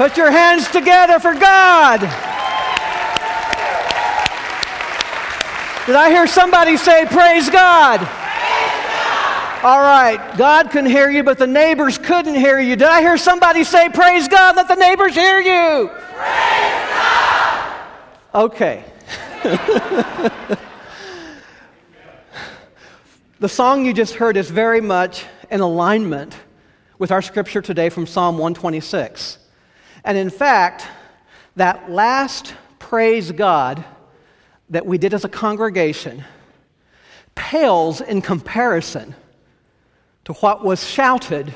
Put your hands together for God. Did I hear somebody say, Praise God? All right, God can hear you, but the neighbors couldn't hear you. Did I hear somebody say, Praise God? Let the neighbors hear you. Praise God. Okay. the song you just heard is very much in alignment with our scripture today from Psalm 126. And in fact, that last praise God that we did as a congregation pales in comparison to what was shouted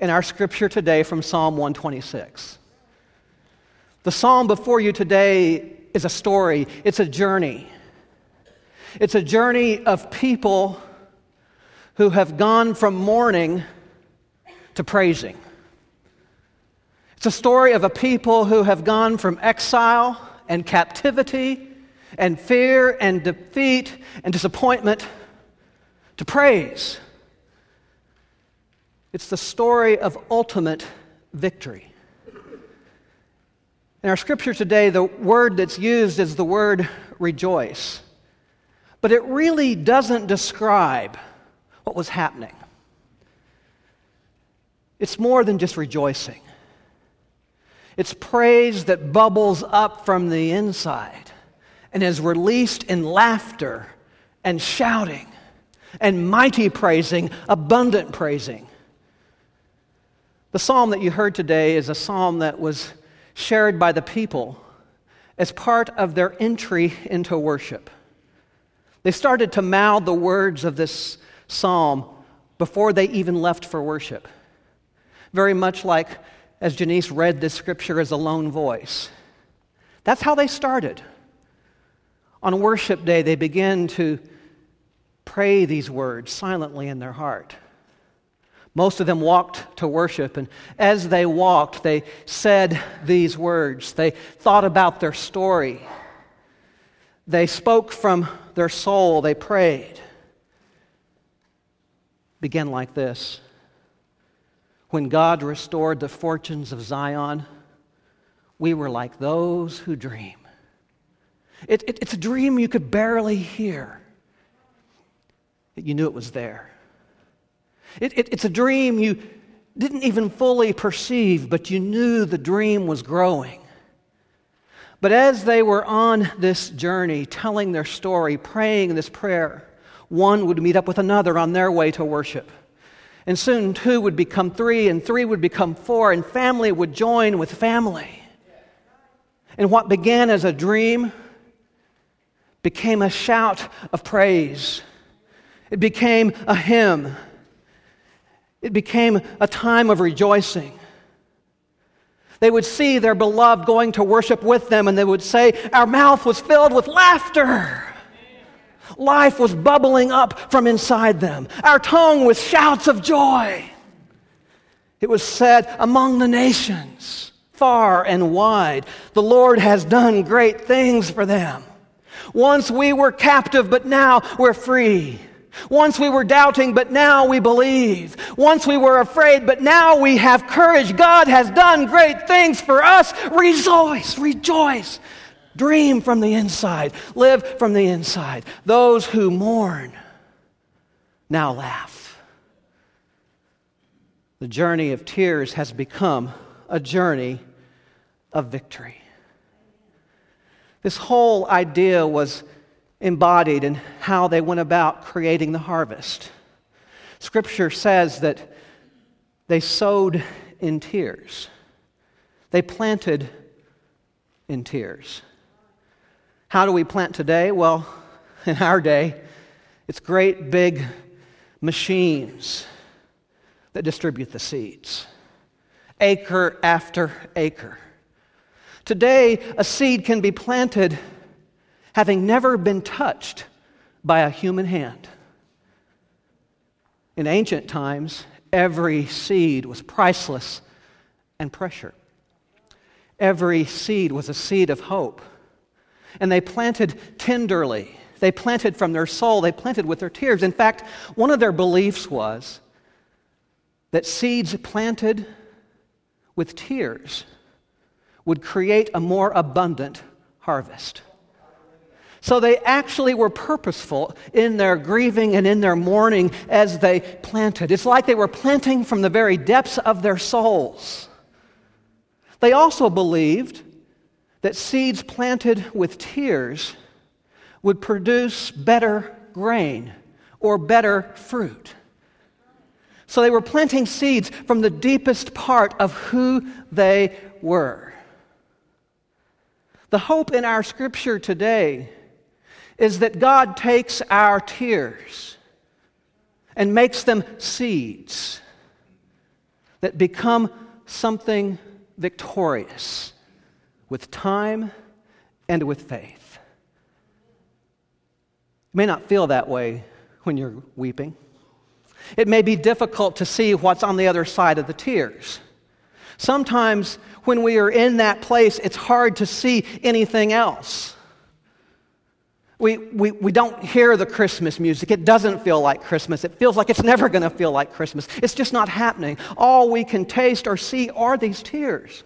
in our scripture today from Psalm 126. The psalm before you today is a story, it's a journey. It's a journey of people who have gone from mourning to praising. It's a story of a people who have gone from exile and captivity and fear and defeat and disappointment to praise. It's the story of ultimate victory. In our scripture today, the word that's used is the word rejoice. But it really doesn't describe what was happening. It's more than just rejoicing, it's praise that bubbles up from the inside and is released in laughter and shouting and mighty praising, abundant praising. The psalm that you heard today is a psalm that was shared by the people as part of their entry into worship. They started to mouth the words of this psalm before they even left for worship. Very much like as Janice read this scripture as a lone voice. That's how they started. On worship day, they began to pray these words silently in their heart. Most of them walked to worship, and as they walked, they said these words. They thought about their story. They spoke from their soul. They prayed. Begin like this When God restored the fortunes of Zion, we were like those who dream. It, it, it's a dream you could barely hear, you knew it was there. It, it, it's a dream you didn't even fully perceive, but you knew the dream was growing. But as they were on this journey, telling their story, praying this prayer, one would meet up with another on their way to worship. And soon two would become three, and three would become four, and family would join with family. And what began as a dream became a shout of praise. It became a hymn. It became a time of rejoicing. They would see their beloved going to worship with them, and they would say, Our mouth was filled with laughter. Life was bubbling up from inside them. Our tongue with shouts of joy. It was said among the nations, far and wide, the Lord has done great things for them. Once we were captive, but now we're free. Once we were doubting, but now we believe. Once we were afraid, but now we have courage. God has done great things for us. Rejoice, rejoice. Dream from the inside, live from the inside. Those who mourn now laugh. The journey of tears has become a journey of victory. This whole idea was embodied in how they went about creating the harvest. Scripture says that they sowed in tears, they planted in tears. How do we plant today? Well, in our day, it's great big machines that distribute the seeds, acre after acre. Today, a seed can be planted having never been touched by a human hand. In ancient times, every seed was priceless and precious. Every seed was a seed of hope. And they planted tenderly. They planted from their soul. They planted with their tears. In fact, one of their beliefs was that seeds planted with tears would create a more abundant harvest. So they actually were purposeful in their grieving and in their mourning as they planted. It's like they were planting from the very depths of their souls. They also believed that seeds planted with tears would produce better grain or better fruit. So they were planting seeds from the deepest part of who they were. The hope in our scripture today is that God takes our tears and makes them seeds that become something victorious with time and with faith. You may not feel that way when you're weeping. It may be difficult to see what's on the other side of the tears. Sometimes when we are in that place, it's hard to see anything else. We, we, we don't hear the Christmas music. It doesn't feel like Christmas. It feels like it's never going to feel like Christmas. It's just not happening. All we can taste or see are these tears.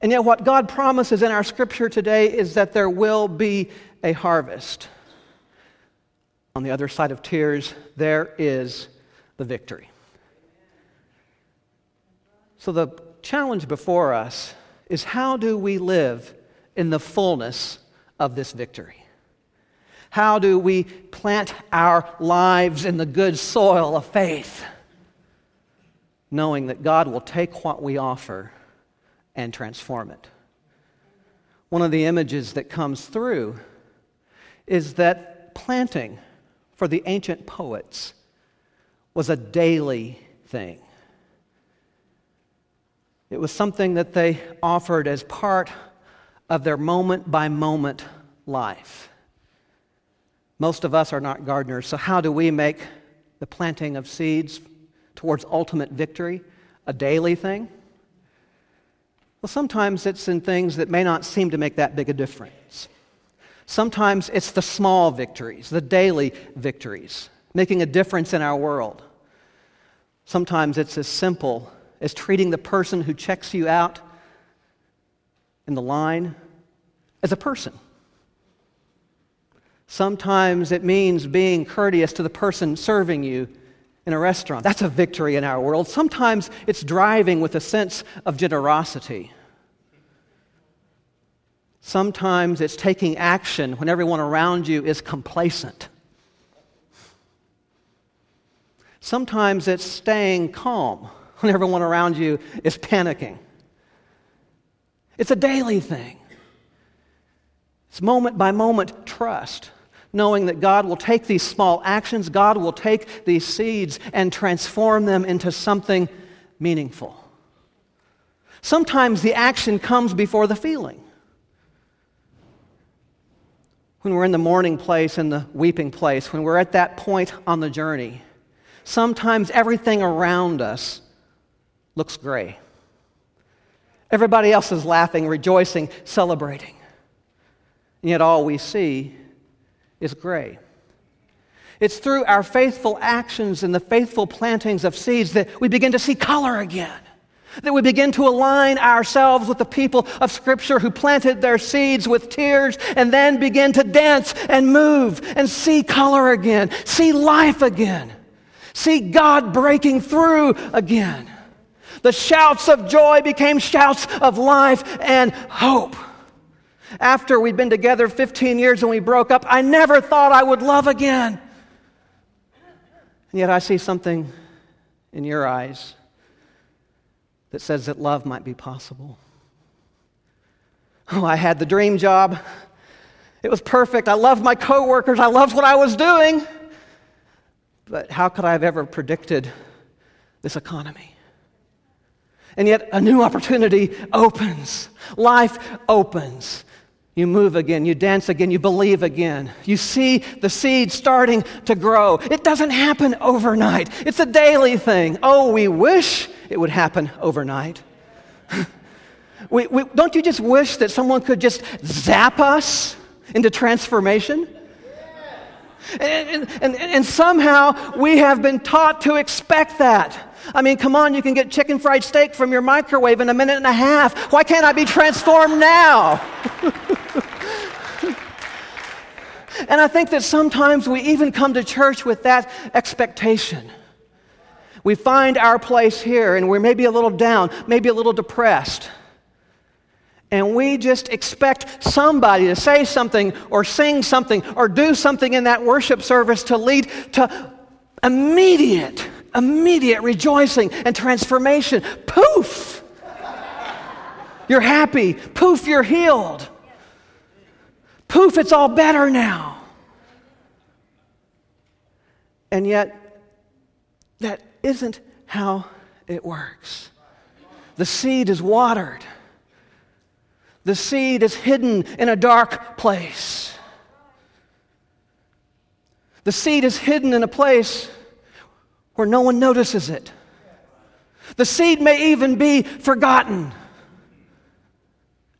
And yet, what God promises in our scripture today is that there will be a harvest. On the other side of tears, there is the victory. So, the challenge before us is how do we live in the fullness of this victory? How do we plant our lives in the good soil of faith, knowing that God will take what we offer and transform it? One of the images that comes through is that planting for the ancient poets was a daily thing. It was something that they offered as part of their moment by moment life. Most of us are not gardeners, so how do we make the planting of seeds towards ultimate victory a daily thing? Well, sometimes it's in things that may not seem to make that big a difference. Sometimes it's the small victories, the daily victories, making a difference in our world. Sometimes it's as simple as treating the person who checks you out in the line as a person. Sometimes it means being courteous to the person serving you in a restaurant. That's a victory in our world. Sometimes it's driving with a sense of generosity. Sometimes it's taking action when everyone around you is complacent. Sometimes it's staying calm when everyone around you is panicking. It's a daily thing. It's moment by moment trust, knowing that God will take these small actions, God will take these seeds and transform them into something meaningful. Sometimes the action comes before the feeling. When we're in the mourning place and the weeping place, when we're at that point on the journey, sometimes everything around us looks gray. Everybody else is laughing, rejoicing, celebrating. And yet all we see is gray. It's through our faithful actions and the faithful plantings of seeds that we begin to see color again. That we begin to align ourselves with the people of Scripture who planted their seeds with tears and then begin to dance and move and see color again, see life again, see God breaking through again. The shouts of joy became shouts of life and hope. After we'd been together 15 years and we broke up, I never thought I would love again. And yet I see something in your eyes that says that love might be possible. Oh, I had the dream job. It was perfect. I loved my coworkers. I loved what I was doing. But how could I have ever predicted this economy? And yet a new opportunity opens. Life opens. You move again, you dance again, you believe again. You see the seed starting to grow. It doesn't happen overnight, it's a daily thing. Oh, we wish it would happen overnight. we, we, don't you just wish that someone could just zap us into transformation? And, and, and, somehow we have been taught to expect that. I mean, come on, you can get chicken fried steak from your microwave in a minute and a half. Why can't I be transformed now? and I think that sometimes we even come to church with that expectation. We find our place here and we're maybe a little down, maybe a little depressed. And we just expect somebody to say something or sing something or do something in that worship service to lead to immediate, immediate rejoicing and transformation. Poof! You're happy. Poof, you're healed. Poof, it's all better now. And yet, that isn't how it works. The seed is watered, the seed is hidden in a dark place. The seed is hidden in a place where no one notices it. The seed may even be forgotten.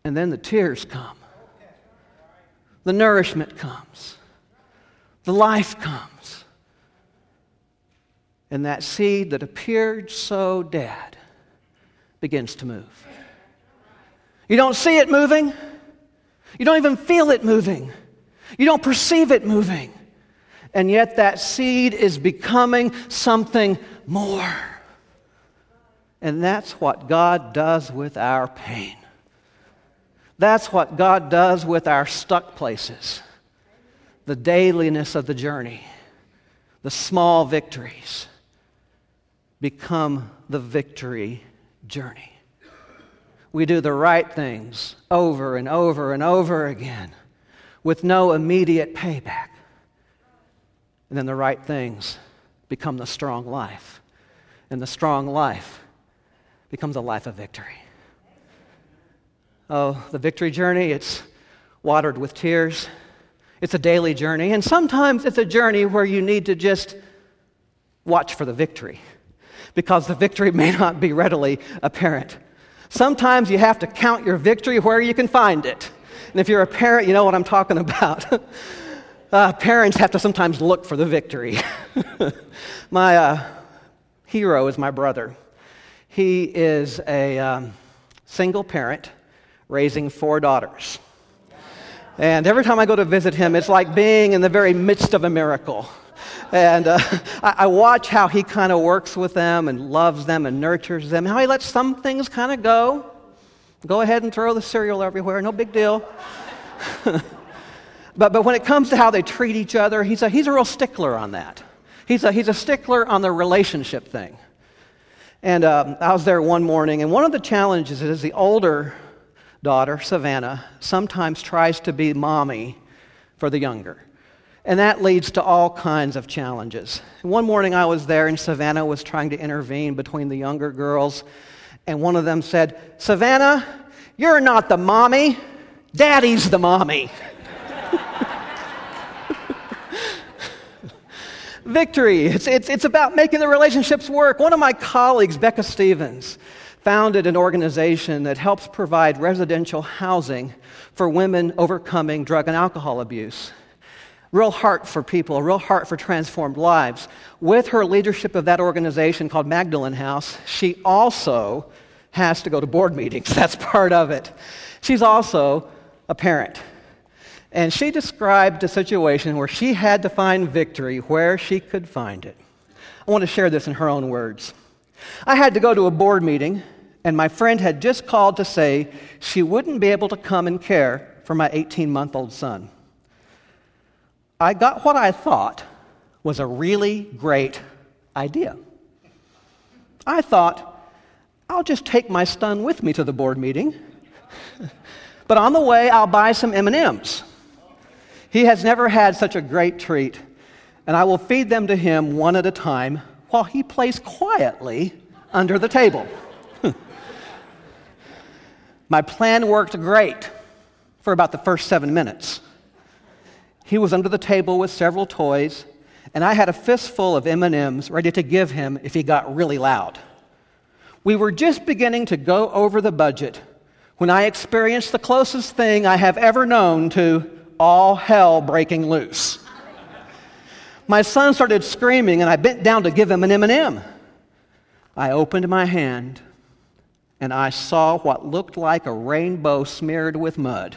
And then the tears come, the nourishment comes, the life comes. And that seed that appeared so dead begins to move. You don't see it moving, you don't even feel it moving, you don't perceive it moving and yet that seed is becoming something more. And that's what God does with our pain. That's what God does with our stuck places. The dailiness of the journey, the small victories become the victory journey. We do the right things over and over and over again with no immediate payback. And then the right things become the strong life. And the strong life becomes a life of victory. Oh, the victory journey, it's watered with tears. It's a daily journey. And sometimes it's a journey where you need to just watch for the victory because the victory may not be readily apparent. Sometimes you have to count your victory where you can find it. And if you're a parent, you know what I'm talking about. Uh, parents have to sometimes look for the victory. my uh, hero is my brother. He is a um, single parent raising four daughters. And every time I go to visit him, it's like being in the very midst of a miracle. And uh, I, I watch how he kind of works with them and loves them and nurtures them, how he lets some things kind of go. Go ahead and throw the cereal everywhere, no big deal. But, but when it comes to how they treat each other, he's a, he's a real stickler on that. He's a, he's a stickler on the relationship thing. And um, I was there one morning, and one of the challenges is the older daughter, Savannah, sometimes tries to be mommy for the younger. And that leads to all kinds of challenges. One morning I was there, and Savannah was trying to intervene between the younger girls. And one of them said, Savannah, you're not the mommy, daddy's the mommy. Victory. It's, it's, it's about making the relationships work. One of my colleagues, Becca Stevens, founded an organization that helps provide residential housing for women overcoming drug and alcohol abuse. Real heart for people, a real heart for transformed lives. With her leadership of that organization called Magdalene House, she also has to go to board meetings. That's part of it. She's also a parent. And she described a situation where she had to find victory where she could find it. I want to share this in her own words. I had to go to a board meeting, and my friend had just called to say she wouldn't be able to come and care for my 18 month old son. I got what I thought was a really great idea. I thought, I'll just take my son with me to the board meeting, but on the way, I'll buy some M&Ms. He has never had such a great treat, and I will feed them to him one at a time while he plays quietly under the table. My plan worked great for about the first seven minutes. He was under the table with several toys, and I had a fistful of M&Ms ready to give him if he got really loud. We were just beginning to go over the budget when I experienced the closest thing I have ever known to all hell breaking loose. My son started screaming, and I bent down to give him an M&M. I opened my hand and I saw what looked like a rainbow smeared with mud,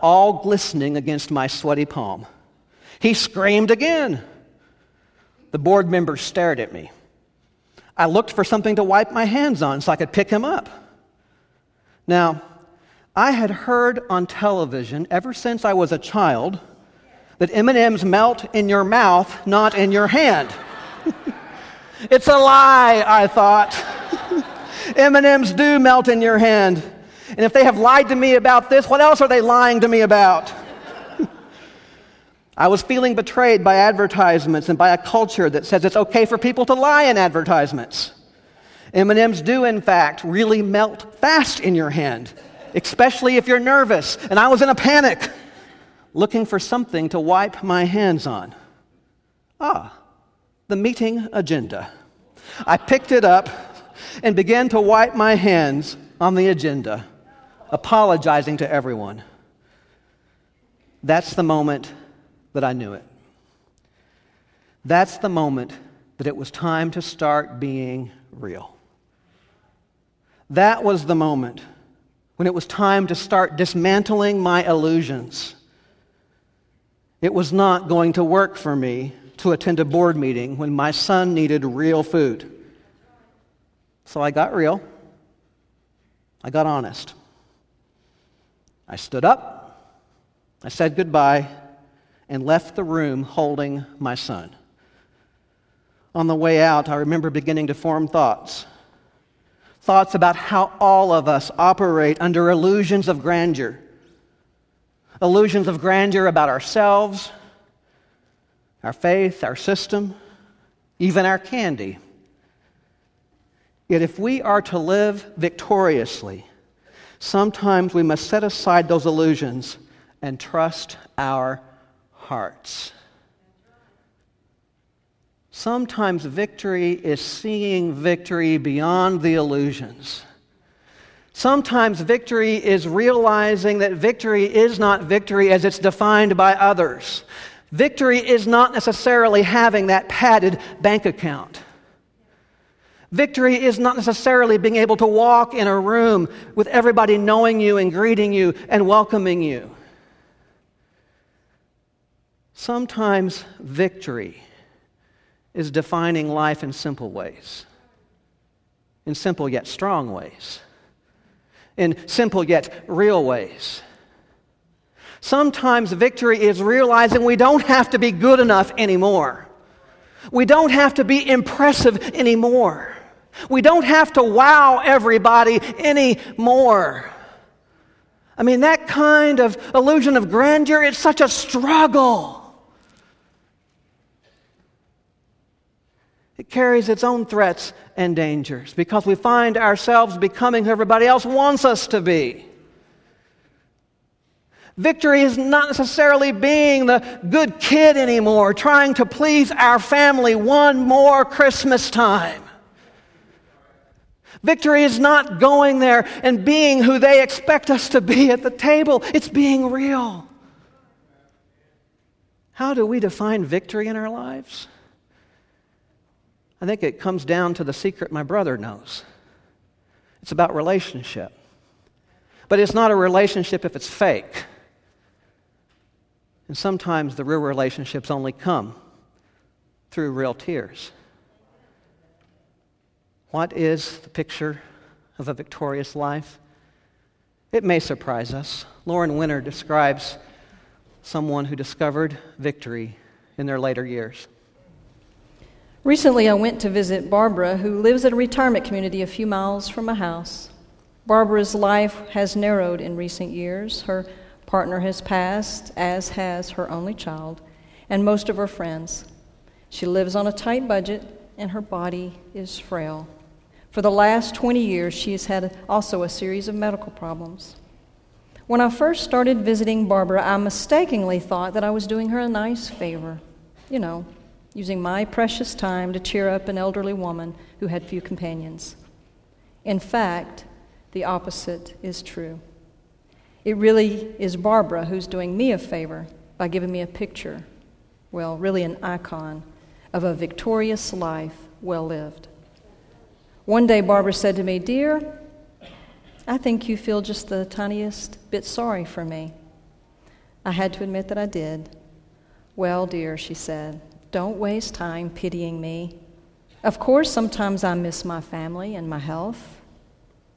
all glistening against my sweaty palm. He screamed again. The board members stared at me. I looked for something to wipe my hands on so I could pick him up. Now, I had heard on television ever since I was a child that M&Ms melt in your mouth, not in your hand. it's a lie, I thought. M&Ms do melt in your hand. And if they have lied to me about this, what else are they lying to me about? I was feeling betrayed by advertisements and by a culture that says it's okay for people to lie in advertisements. M&Ms do in fact really melt fast in your hand, especially if you're nervous. And I was in a panic, looking for something to wipe my hands on. Ah, the meeting agenda. I picked it up and began to wipe my hands on the agenda, apologizing to everyone. That's the moment that I knew it. That's the moment that it was time to start being real. That was the moment when it was time to start dismantling my illusions. It was not going to work for me to attend a board meeting when my son needed real food. So I got real. I got honest. I stood up. I said goodbye and left the room holding my son. On the way out, I remember beginning to form thoughts. Thoughts about how all of us operate under illusions of grandeur. Illusions of grandeur about ourselves, our faith, our system, even our candy. Yet, if we are to live victoriously, sometimes we must set aside those illusions and trust our hearts. Sometimes victory is seeing victory beyond the illusions. Sometimes victory is realizing that victory is not victory as it's defined by others. Victory is not necessarily having that padded bank account. Victory is not necessarily being able to walk in a room with everybody knowing you and greeting you and welcoming you. Sometimes victory is defining life in simple ways, in simple yet strong ways, in simple yet real ways. Sometimes victory is realizing we don't have to be good enough anymore. We don't have to be impressive anymore. We don't have to wow everybody anymore. I mean, that kind of illusion of grandeur, it's such a struggle. It carries its own threats and dangers because we find ourselves becoming who everybody else wants us to be. Victory is not necessarily being the good kid anymore, trying to please our family one more Christmas time. Victory is not going there and being who they expect us to be at the table, it's being real. How do we define victory in our lives? I think it comes down to the secret my brother knows. It's about relationship. But it's not a relationship if it's fake. And sometimes the real relationships only come through real tears. What is the picture of a victorious life? It may surprise us. Lauren Winner describes someone who discovered victory in their later years. Recently, I went to visit Barbara, who lives in a retirement community a few miles from my house. Barbara's life has narrowed in recent years. Her partner has passed, as has her only child, and most of her friends. She lives on a tight budget, and her body is frail. For the last 20 years, she has had also a series of medical problems. When I first started visiting Barbara, I mistakenly thought that I was doing her a nice favor. You know, using my precious time to cheer up an elderly woman who had few companions. In fact, the opposite is true. It really is Barbara who's doing me a favor by giving me a picture, well, really an icon, of a victorious life well lived. One day, Barbara said to me, Dear, I think you feel just the tiniest bit sorry for me. I had to admit that I did. Well, dear, she said, don't waste time pitying me. Of course, sometimes I miss my family and my health.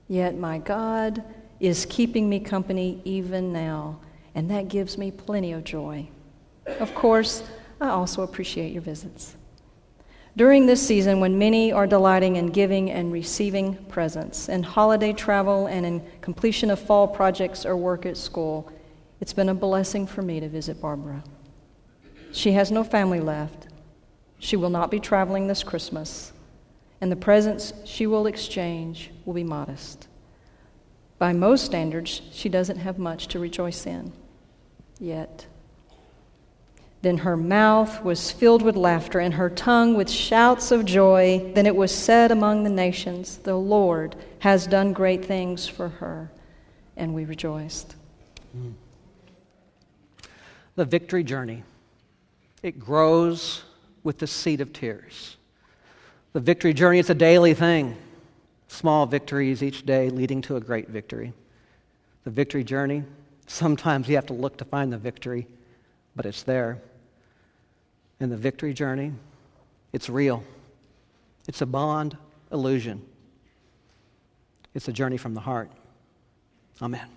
Yet my God is keeping me company even now, and that gives me plenty of joy. Of course, I also appreciate your visits. During this season, when many are delighting in giving and receiving presents, in holiday travel, and in completion of fall projects or work at school, it's been a blessing for me to visit Barbara. She has no family left. She will not be traveling this Christmas, and the presents she will exchange will be modest. By most standards, she doesn't have much to rejoice in yet. Then her mouth was filled with laughter, and her tongue with shouts of joy. Then it was said among the nations, The Lord has done great things for her. And we rejoiced. Hmm. The victory journey. It grows with the seed of tears. The victory journey, it's a daily thing. Small victories each day leading to a great victory. The victory journey, sometimes you have to look to find the victory, but it's there in the victory journey, it's real. It's a bond illusion. It's a journey from the heart. Amen.